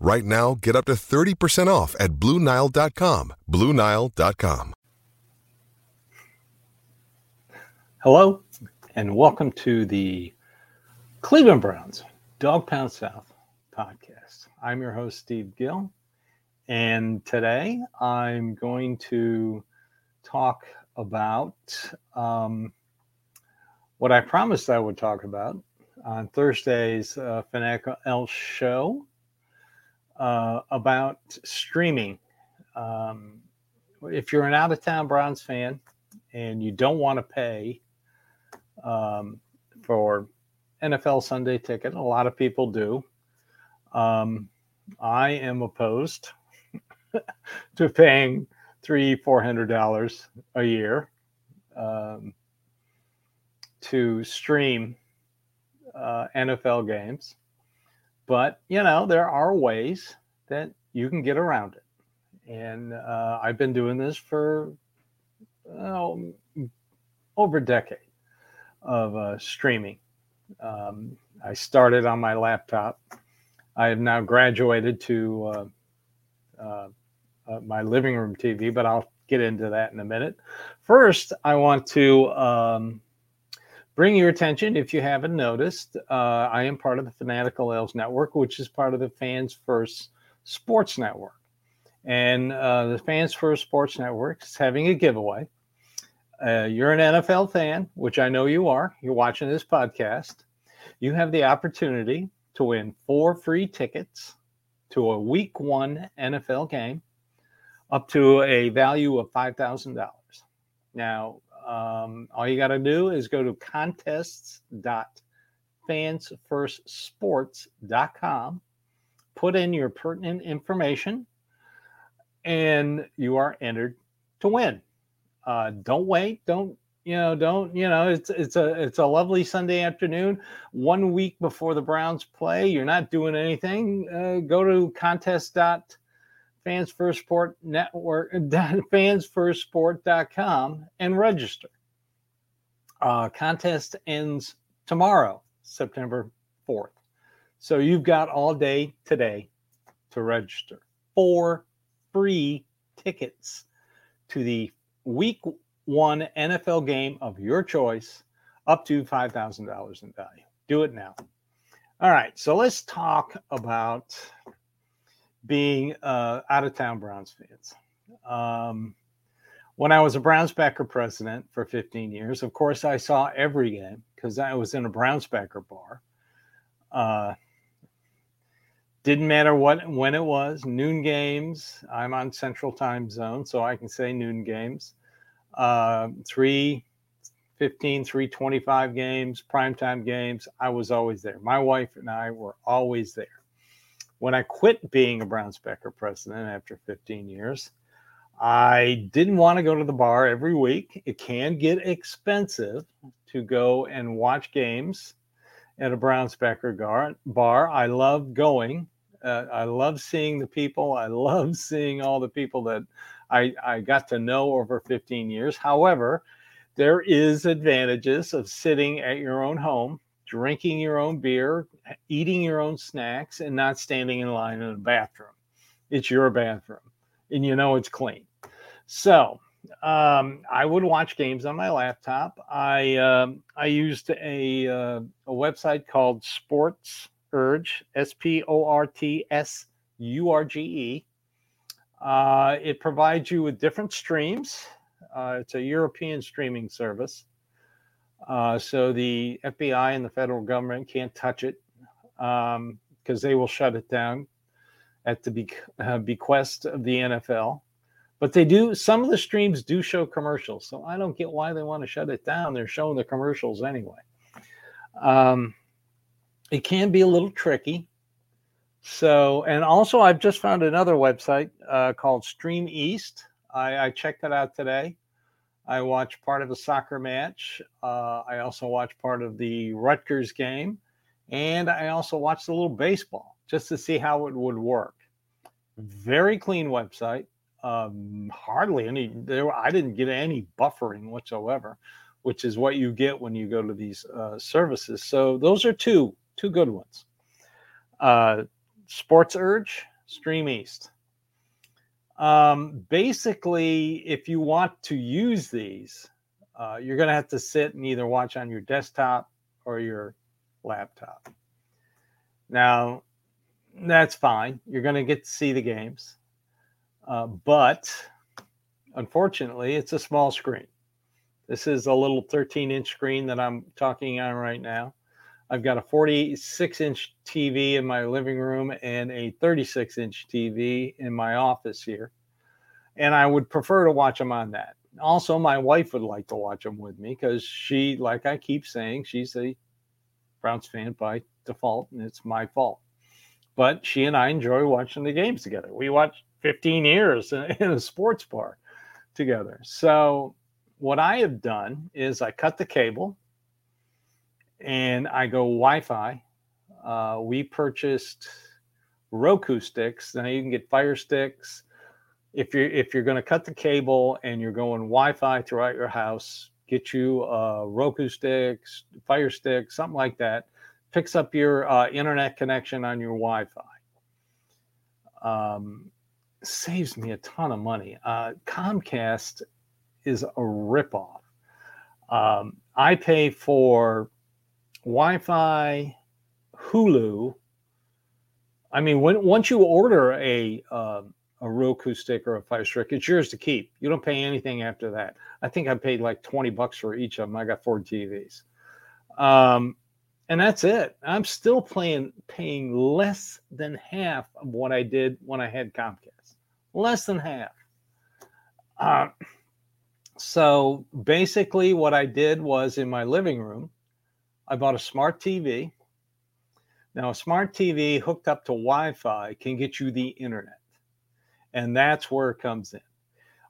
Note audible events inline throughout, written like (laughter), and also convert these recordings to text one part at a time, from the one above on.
Right now, get up to 30% off at BlueNile.com. BlueNile.com. Hello, and welcome to the Cleveland Browns Dawg Pound South podcast. I'm your host, Steve Gill, and today I'm going to talk about um, what I promised I would talk about on Thursday's uh, Fanatical L show uh, about streaming. Um, if you're an out of town Browns fan and you don't want to pay um, for NFL Sunday ticket. A lot of people do. Um, I am opposed (laughs) to paying three, four hundred dollars a year um, to stream uh, NFL games. But you know there are ways that you can get around it, and uh, I've been doing this for oh, over a decade of uh, streaming. Um, I started on my laptop. I have now graduated to uh, uh, uh, my living room TV, but I'll get into that in a minute. First, I want to um, bring your attention, if you haven't noticed, uh, I am part of the Fanatical Ales Network, which is part of the Fans First Sports Network. And uh, the Fans First Sports Network is having a giveaway uh, you're an NFL fan, which I know you are, you're watching this podcast, you have the opportunity to win four free tickets to a week one NFL game up to a value of $5,000. Now, um, all you got to do is go to contests.fansfirstsports.com, put in your pertinent information, and you are entered to win. Uh, don't wait. Don't you know? Don't you know? It's it's a it's a lovely Sunday afternoon, one week before the Browns play. You're not doing anything. Uh, go to contest dot fans fansfirstsport.com (laughs) and register. Uh, contest ends tomorrow, September 4th. So you've got all day today to register. Four free tickets to the week one NFL game of your choice, up to $5,000 in value. Do it now. All right, so let's talk about being uh, out of town Browns fans. Um, when I was a Browns backer president for 15 years, of course, I saw every game because I was in a Browns backer bar. Uh, didn't matter what when it was noon games. I'm on Central Time Zone, so I can say noon games. Uh, three 15, 325 games, primetime games. I was always there. My wife and I were always there. When I quit being a Brown Backer president after 15 years, I didn't want to go to the bar every week. It can get expensive to go and watch games at a Brown Backer bar. I love going. Uh, I love seeing the people. I love (laughs) seeing all the people that I, I got to know over 15 years. However, there is advantages of sitting at your own home, drinking your own beer, eating your own snacks, and not standing in line in a bathroom. It's your bathroom, and you know it's clean. So um, I would watch games on my laptop. I um, I used a uh, a website called Sports Urge, S P O R T S U R G E. Uh, it provides you with different streams uh, it's a European streaming service. Uh, so the FBI and the federal government can't touch it because um, they will shut it down at the be- uh, bequest of the NFL. But they do, some of the streams do show commercials. So I don't get why they want to shut it down. They're showing the commercials anyway. Um, it can be a little tricky. So, and also, I've just found another website uh, called Stream East. I, I checked it out today. I watched part of a soccer match. Uh, I also watched part of the Rutgers game, and I also watched a little baseball just to see how it would work. Very clean website. Um, hardly any there. I didn't get any buffering whatsoever, which is what you get when you go to these uh, services. So those are two two good ones. Uh, Sports Urge, Stream East. Um, basically, if you want to use these, uh, you're going to have to sit and either watch on your desktop or your laptop. Now, that's fine. You're going to get to see the games. Uh, but unfortunately, it's a small screen. This is a little 13 inch screen that I'm talking on right now. I've got a 46 inch TV in my living room and a 36 inch TV in my office here. And I would prefer to watch them on that. Also, my wife would like to watch them with me because she, like I keep saying, she's a Browns fan by default, and it's my fault. But she and I enjoy watching the games together. We watched 15 years in a sports bar together. So, what I have done is I cut the cable and I go Wi Fi. Uh, we purchased Roku sticks. Now you can get Fire sticks. If you're if you're going to cut the cable and you're going Wi-Fi throughout your house, get you a Roku sticks, Fire stick, something like that. Picks up your uh, internet connection on your Wi-Fi. Um, saves me a ton of money. Uh, Comcast is a ripoff. Um, I pay for Wi-Fi, Hulu. I mean, when once you order a uh, a Roku stick or a Fire Stick, it's yours to keep. You don't pay anything after that. I think I paid like twenty bucks for each of them. I got four TVs, um, and that's it. I'm still playing paying less than half of what I did when I had Comcast. Less than half. Uh, so basically, what I did was in my living room, I bought a smart TV. Now, a smart TV hooked up to Wi Fi can get you the internet. And that's where it comes in.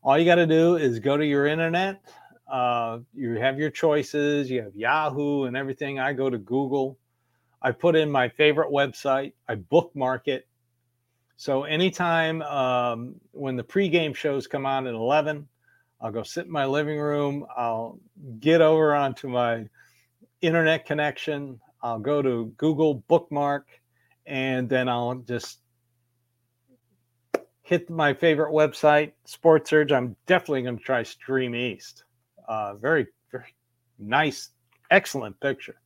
All you got to do is go to your internet. Uh, you have your choices. You have Yahoo and everything. I go to Google. I put in my favorite website. I bookmark it. So anytime um, when the pregame shows come on at 11, I'll go sit in my living room. I'll get over onto my internet connection. I'll go to Google bookmark and then I'll just hit my favorite website, Sports Urge. I'm definitely going to try Stream East. Uh, very, very nice, excellent picture.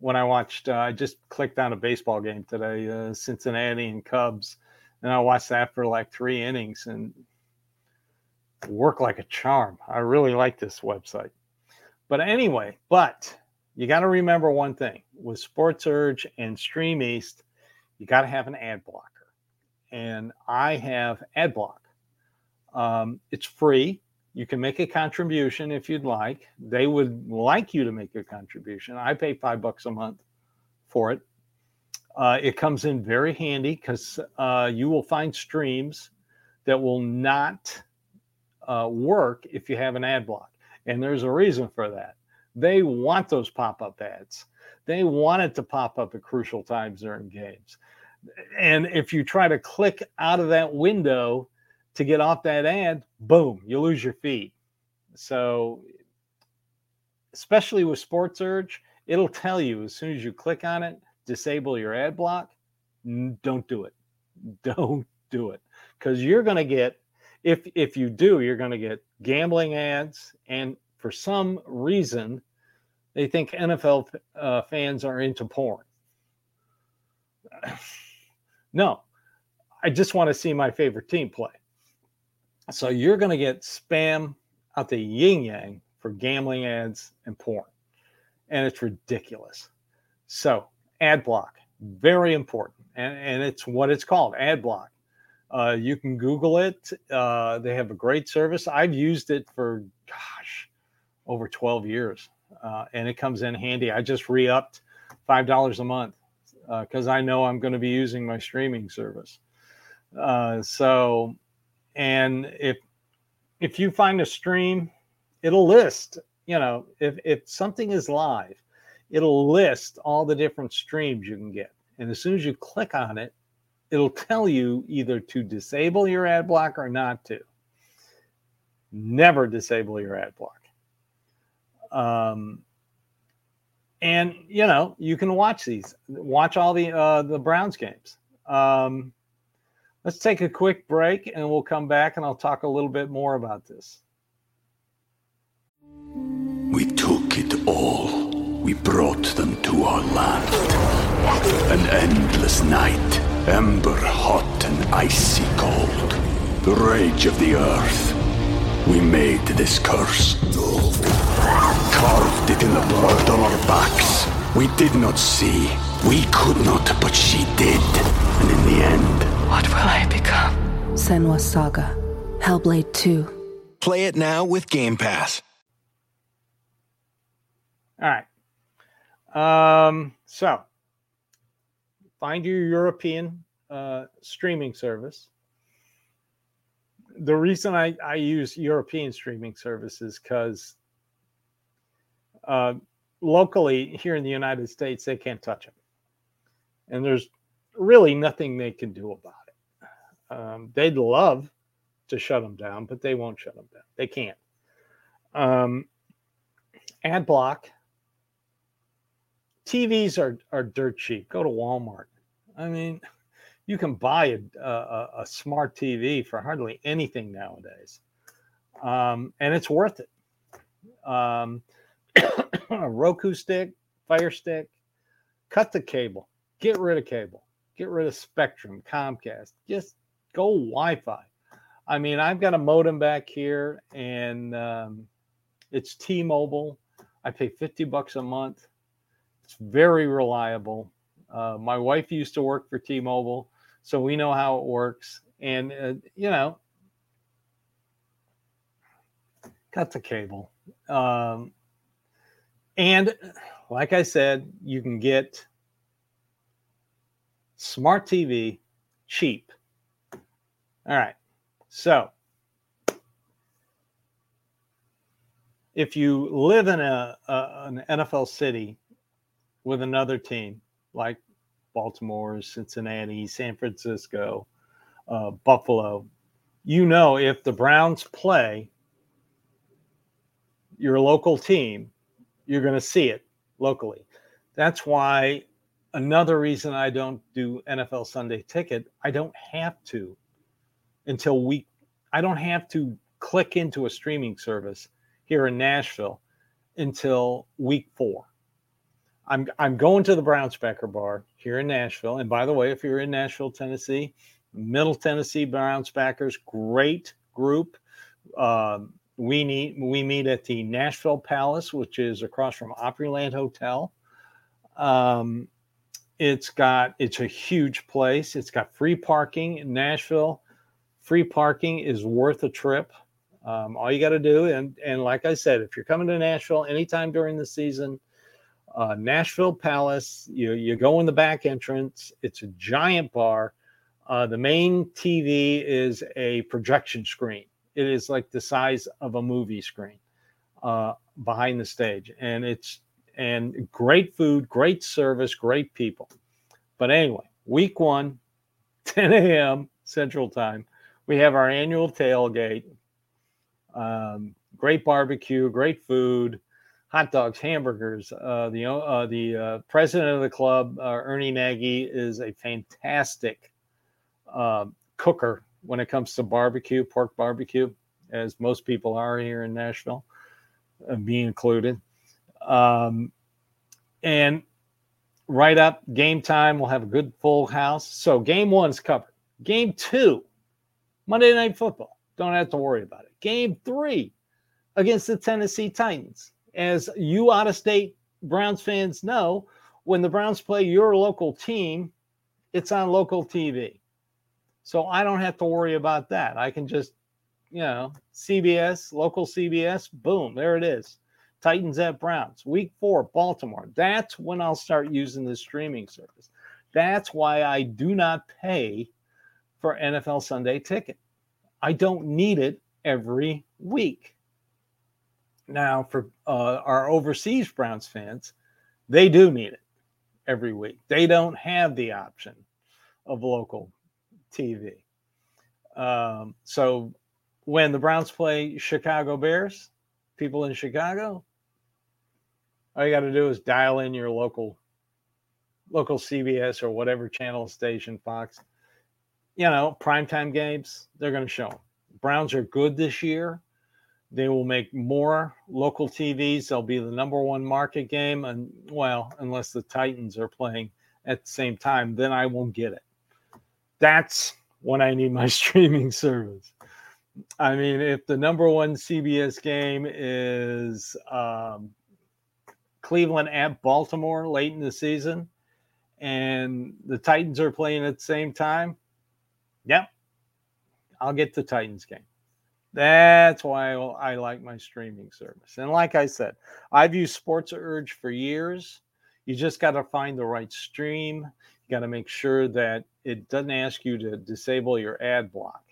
When I watched, uh, I just clicked on a baseball game today, uh, Cincinnati and Cubs, and I watched that for like three innings and work like a charm. I really like this website. But anyway, but you got to remember one thing with Sports Urge and Stream East, you got to have an ad blocker. And I have ad block. Um, it's free. You can make a contribution if you'd like. They would like you to make a contribution. I pay five bucks a month for it. Uh, it comes in very handy because uh, you will find streams that will not uh, work if you have an ad block. And there's a reason for that. They want those pop up ads, they want it to pop up at crucial times during games. And if you try to click out of that window to get off that ad, boom, you lose your feed. So, especially with Sports Urge, it'll tell you as soon as you click on it, disable your ad block. Don't do it. (laughs) Don't do it because you're going to get if if you do, you're going to get gambling ads, and for some reason, they think NFL uh, fans are into porn. (sighs) no, I just want to see my favorite team play. So you're going to get spam out the yin yang for gambling ads and porn, and it's ridiculous. So ad block, very important, and, and it's what it's called, ad block. Uh, you can Google it. Uh, they have a great service. I've used it for, gosh, over 12 years, uh, and it comes in handy. I just re upped $5 a month because uh, I know I'm going to be using my streaming service. Uh, so, and if if you find a stream, it'll list. You know, if if something is live, it'll list all the different streams you can get. And as soon as you click on it, it'll tell you either to disable your ad block or not to. Never disable your ad block. Um, and you know you can watch these, watch all the uh, the Browns games. Um, let's take a quick break, and we'll come back, and I'll talk a little bit more about this. We took it all. We brought them to our land. An endless night Ember hot and icy cold. The rage of the earth. We made this curse. Carved it in the blood on our backs. We did not see. We could not, but she did. And in the end... What will I become? Senua Saga. Hellblade 2. Play it now with Game Pass. All right. Um, so find your European uh, streaming service. The reason I, I use European streaming services because uh, locally here in the United States, they can't touch them. And there's really nothing they can do about it. Um, they'd love to shut them down, but they won't shut them down. They can't. Um, ad block. TVs are, are dirt cheap. Go to Walmart. I mean, you can buy a, a, a smart TV for hardly anything nowadays, um, and it's worth it. Um, a (coughs) Roku stick, Fire Stick, cut the cable, get rid of cable, get rid of Spectrum, Comcast, just go Wi-Fi. I mean, I've got a modem back here, and um, it's T-Mobile. I pay fifty bucks a month. It's very reliable. Uh, my wife used to work for T-Mobile, so we know how it works. And uh, you know, cut the cable. Um, and like I said, you can get smart TV cheap. All right. So if you live in a, a, an NFL city with another team, like Baltimore, Cincinnati, San Francisco, uh, Buffalo, you know if the Browns play your local team, you're going to see it locally. That's why another reason I don't do NFL Sunday Ticket, I don't have to until week. I don't have to click into a streaming service here in Nashville until week four. I'm I'm going to the Browns Backer Bar here in Nashville. And by the way, if you're in Nashville, Tennessee, Middle Tennessee Browns Backers, great group. Um, we meet we meet at the Nashville Palace, which is across from Opryland Hotel. Um, it's got it's a huge place. It's got free parking in Nashville. Free parking is worth a trip. Um, all you got to do, and and like I said, if you're coming to Nashville anytime during the season, uh, Nashville Palace, you you go in the back entrance. It's a giant bar. Uh, the main TV is a projection screen. It is like the size of a movie screen uh, behind the stage, and it's and great food, great service, great people. But anyway, week one, (laughs) 10 a.m. Central Time, we have our annual tailgate. Um, great barbecue, great food, hot dogs, hamburgers. Uh, the uh, the uh, president of the club, uh, Ernie Nagy, is a fantastic uh, cooker when it comes to barbecue, pork barbecue, as most people are here in Nashville, uh, me included. Um, and right up game time, we'll have a good full house. So game one's covered. Game two, Monday Night Football. Don't have to worry about it. Game three against the Tennessee Titans. As you out of state Browns fans know, when the Browns play your local team, it's on local TV. So I don't have to worry about that. I can just, you know, CBS, local CBS, boom, there it is. Titans at Browns. Week four, Baltimore. That's when I'll start using the streaming service. That's why I do not pay for NFL Sunday ticket. I don't need it every week. Now, for uh, our overseas Browns fans, they do need it every week. They don't have the option of local TV. Um, so when the Browns play Chicago Bears, people in Chicago, all you got to do is dial in your local local CBS or whatever channel station, Fox. You know, primetime games, they're going to show them. Browns are good this year. They will make more local TVs. They'll be the number one market game. And well, unless the Titans are playing at the same time, then I won't get it. That's when I need my (laughs) streaming service. I mean, if the number one CBS game is um, Cleveland at Baltimore late in the season, and the Titans are playing at the same time, yep, I'll get the Titans game. That's why I like my streaming service. And like I said, I've used Sports Urge for years. You just got to find the right stream. You got to make sure that it doesn't ask you to disable your ad block.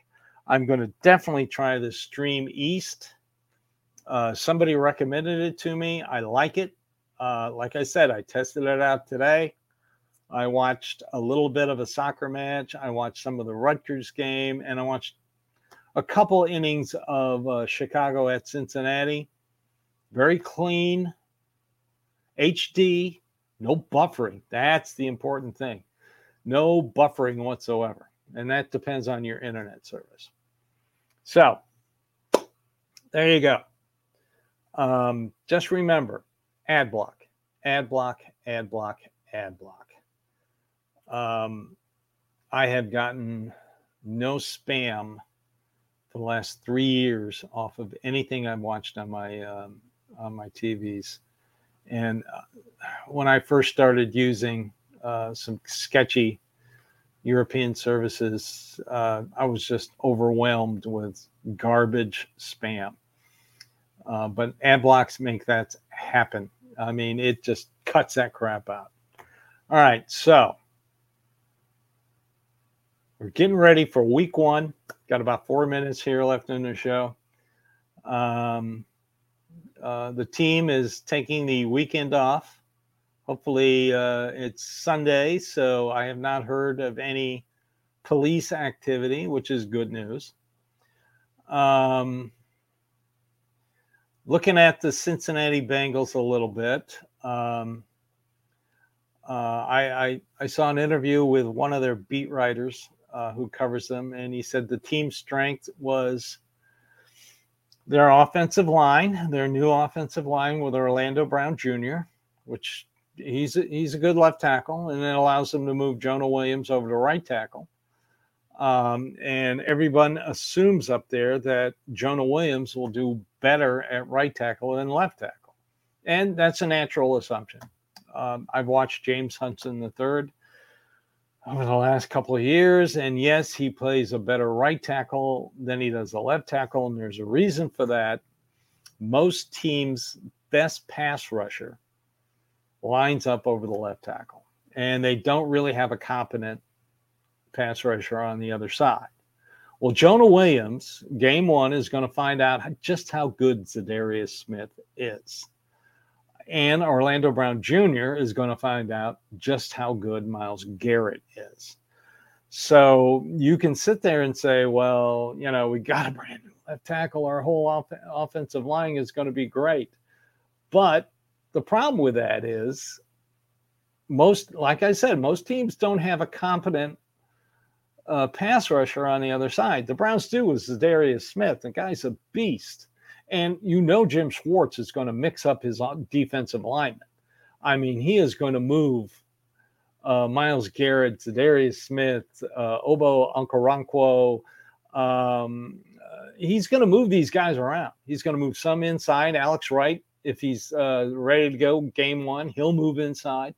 I'm going to definitely try the Stream East. Uh, somebody recommended it to me. I like it. Uh, like I said, I tested it out today. I watched a little bit of a soccer match. I watched some of the Rutgers game, and I watched a couple innings of uh, Chicago at Cincinnati. Very clean, HD, no buffering. That's the important thing. No buffering whatsoever. And that depends on your internet service. So there you go. Um, just remember ad block, ad block, ad block, ad block. Um, I have gotten no spam the last three years off of anything I've watched on my um, on my TVs. And uh, when I first started using uh, some sketchy European services, uh, I was just overwhelmed with garbage spam. Uh, but ad blocks make that happen. I mean, it just cuts that crap out. All right, so we're getting ready for week one. Got about four minutes here left in the show. Um, uh, the team is taking the weekend off. Hopefully, uh, it's Sunday, so I have not heard of any police activity, which is good news. Um, looking at the Cincinnati Bengals a little bit, um, uh, I, I, I saw an interview with one of their beat writers uh, who covers them, and he said the team strength was their offensive line, their new offensive line with Orlando Brown Jr., which he's a, he's a good left tackle, and it allows them to move Jonah Williams over to right tackle. Um, and everyone assumes up there that Jonah Williams will do better at right tackle than left tackle. And that's a natural assumption. Um, I've watched James Hudson III over the last couple of years, and yes, he plays a better right tackle than he does a left tackle, and there's a reason for that. Most teams' best pass rusher lines up over the left tackle, and they don't really have a competent pass rusher on the other side. Well, Jonah Williams, game one, is going to find out just how good Za'Darius Smith is. And Orlando Brown Jr. is going to find out just how good Myles Garrett is. So you can sit there and say, well, you know, we got a brand new left tackle. Our whole off- offensive line is going to be great. But the problem with that is most, like I said, most teams don't have a competent uh, pass rusher on the other side. The Browns do with Darius Smith. The guy's a beast. And you know Jim Schwartz is going to mix up his uh, defensive lineman. I mean, he is going to move uh, Myles Garrett, Darius Smith, uh, Ogbo Okoronkwo. Um, uh, he's going to move these guys around. He's going to move some inside. Alex Wright, if he's uh, ready to go game one, he'll move inside.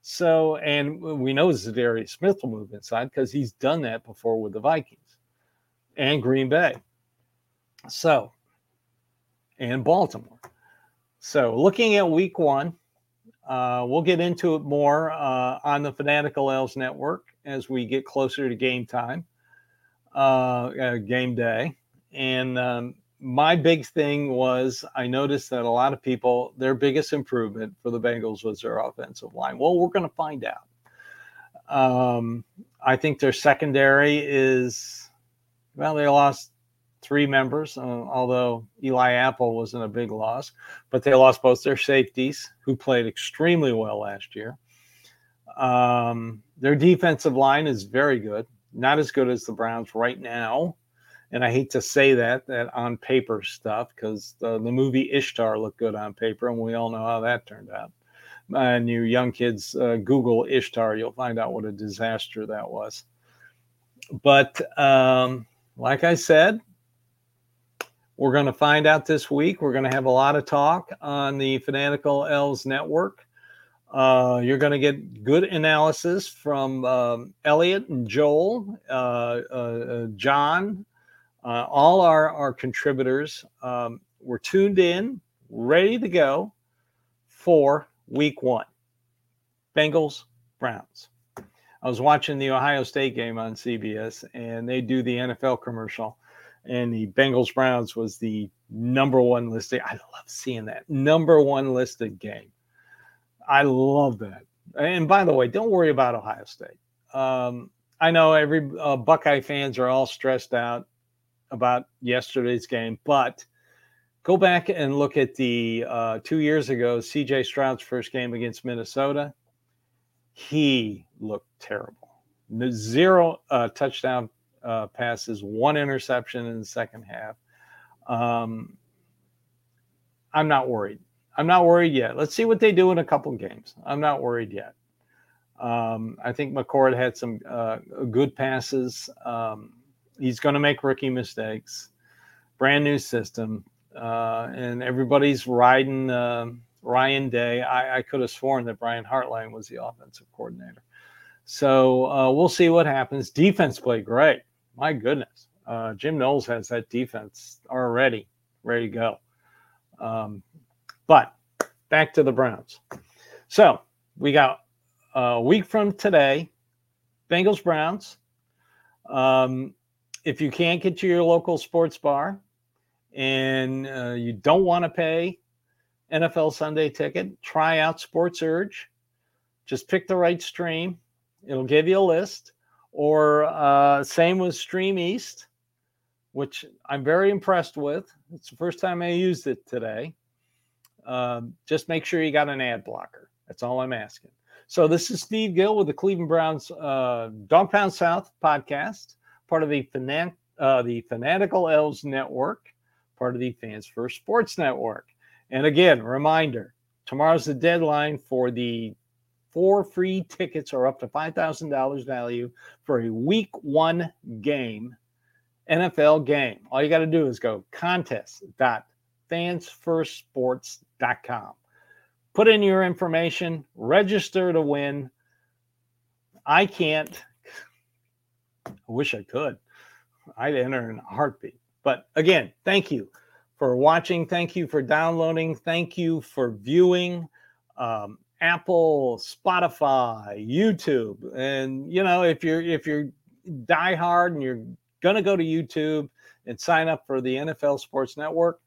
So, and we know Za'Darius Smith will move inside because he's done that before with the Vikings and Green Bay. So, and Baltimore. So, looking at week one, uh, we'll get into it more uh, on the Fanatical Elves Network as we get closer to game time, uh, uh game day. And um, my big thing was I noticed that a lot of people, their biggest improvement for the Bengals was their offensive line. Well, we're going to find out. Um, I think their secondary is, well, they lost three members, uh, although Eli Apple wasn't a big loss, but they lost both their safeties, who played extremely well last year. Um, their defensive line is very good, not as good as the Browns right now and I hate to say that that on paper stuff because the, the movie Ishtar looked good on paper, and we all know how that turned out. And you young kids, uh, Google Ishtar, you'll find out what a disaster that was. But um, like I said, we're going to find out this week. We're going to have a lot of talk on the Fanatical Elves Network. Uh, you're going to get good analysis from um, Elliot and Joel, uh, uh, uh John, uh, all our, our contributors um, were tuned in, ready to go for week one Bengals, Browns. I was watching the Ohio State game on CBS, and they do the NFL commercial, and the Bengals Browns was the number one listed. I love seeing that number one listed game. I love that. And by the way, don't worry about Ohio State. Um, I know every uh, Buckeye fans are all stressed out about yesterday's game, but go back and look at the uh, two years ago CJ Stroud's first game against Minnesota. He looked terrible. Zero uh, touchdown uh, passes, one interception in the second half. Um, I'm not worried. I'm not worried yet. Let's see what they do in a couple games. I'm not worried yet. Um, I think McCord had some uh, good passes. Um, he's going to make rookie mistakes. Brand new system, uh, and everybody's riding uh, Ryan Day. I, I, could have sworn that Brian Hartline was the offensive coordinator. So uh, we'll see what happens. Defense played great. My goodness, uh, Jim Knowles has that defense already ready to go. Um, but back to the Browns. So we got a week from today, Bengals Browns. Um, if you can't get to your local sports bar and uh, you don't want to pay NFL Sunday ticket, try out Sports Urge. Just pick the right stream. It'll give you a list. Or uh, same with Stream East, which I'm very impressed with. It's the first time I used it today. Uh, just make sure you got an ad blocker. That's all I'm asking. So this is Steve Gill with the Cleveland Browns uh, Dawg Pound South podcast part of the, uh, the Fanatical Elves Network, part of the Fans First Sports Network. And again, reminder tomorrow's the deadline for the four free tickets or up to $5,000 value for a week one game, NFL game. All you got to do is go contest.fansfirstsports.com. put in your information, register to win. I can't. I wish I could. I'd enter in a heartbeat. But again, thank you for watching. Thank you for downloading. Thank you for viewing. Um, Apple, Spotify, YouTube, and you know if you're if you're die hard and you're gonna go to YouTube and sign up for the NFL Sports Network,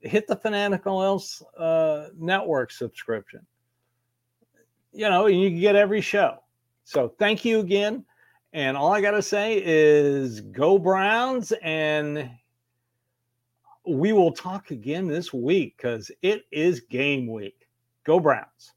hit the Fanatical Else uh, Network subscription. You know, and you can get every show. So thank you again. And all I got to say is go Browns. And we will talk again this week because it is game week. Go Browns.